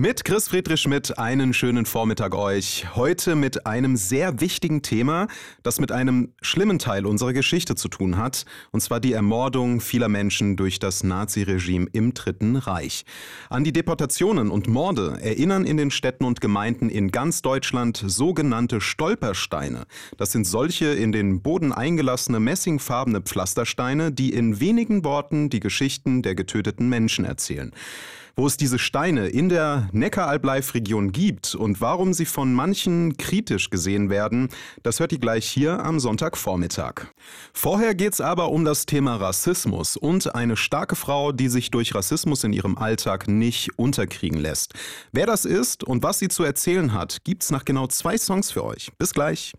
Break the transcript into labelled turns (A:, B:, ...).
A: Mit Chris Friedrich Schmidt einen schönen Vormittag euch. Heute mit einem sehr wichtigen Thema, das mit einem schlimmen Teil unserer Geschichte zu tun hat, und zwar die Ermordung vieler Menschen durch das Naziregime im Dritten Reich. An die Deportationen und Morde erinnern in den Städten und Gemeinden in ganz Deutschland sogenannte Stolpersteine. Das sind solche in den Boden eingelassene messingfarbene Pflastersteine, die in wenigen Worten die Geschichten der getöteten Menschen erzählen wo es diese Steine in der Neckaralbleif-Region gibt und warum sie von manchen kritisch gesehen werden, das hört ihr gleich hier am Sonntagvormittag. Vorher geht es aber um das Thema Rassismus und eine starke Frau, die sich durch Rassismus in ihrem Alltag nicht unterkriegen lässt. Wer das ist und was sie zu erzählen hat, gibt's nach genau zwei Songs für euch. Bis gleich.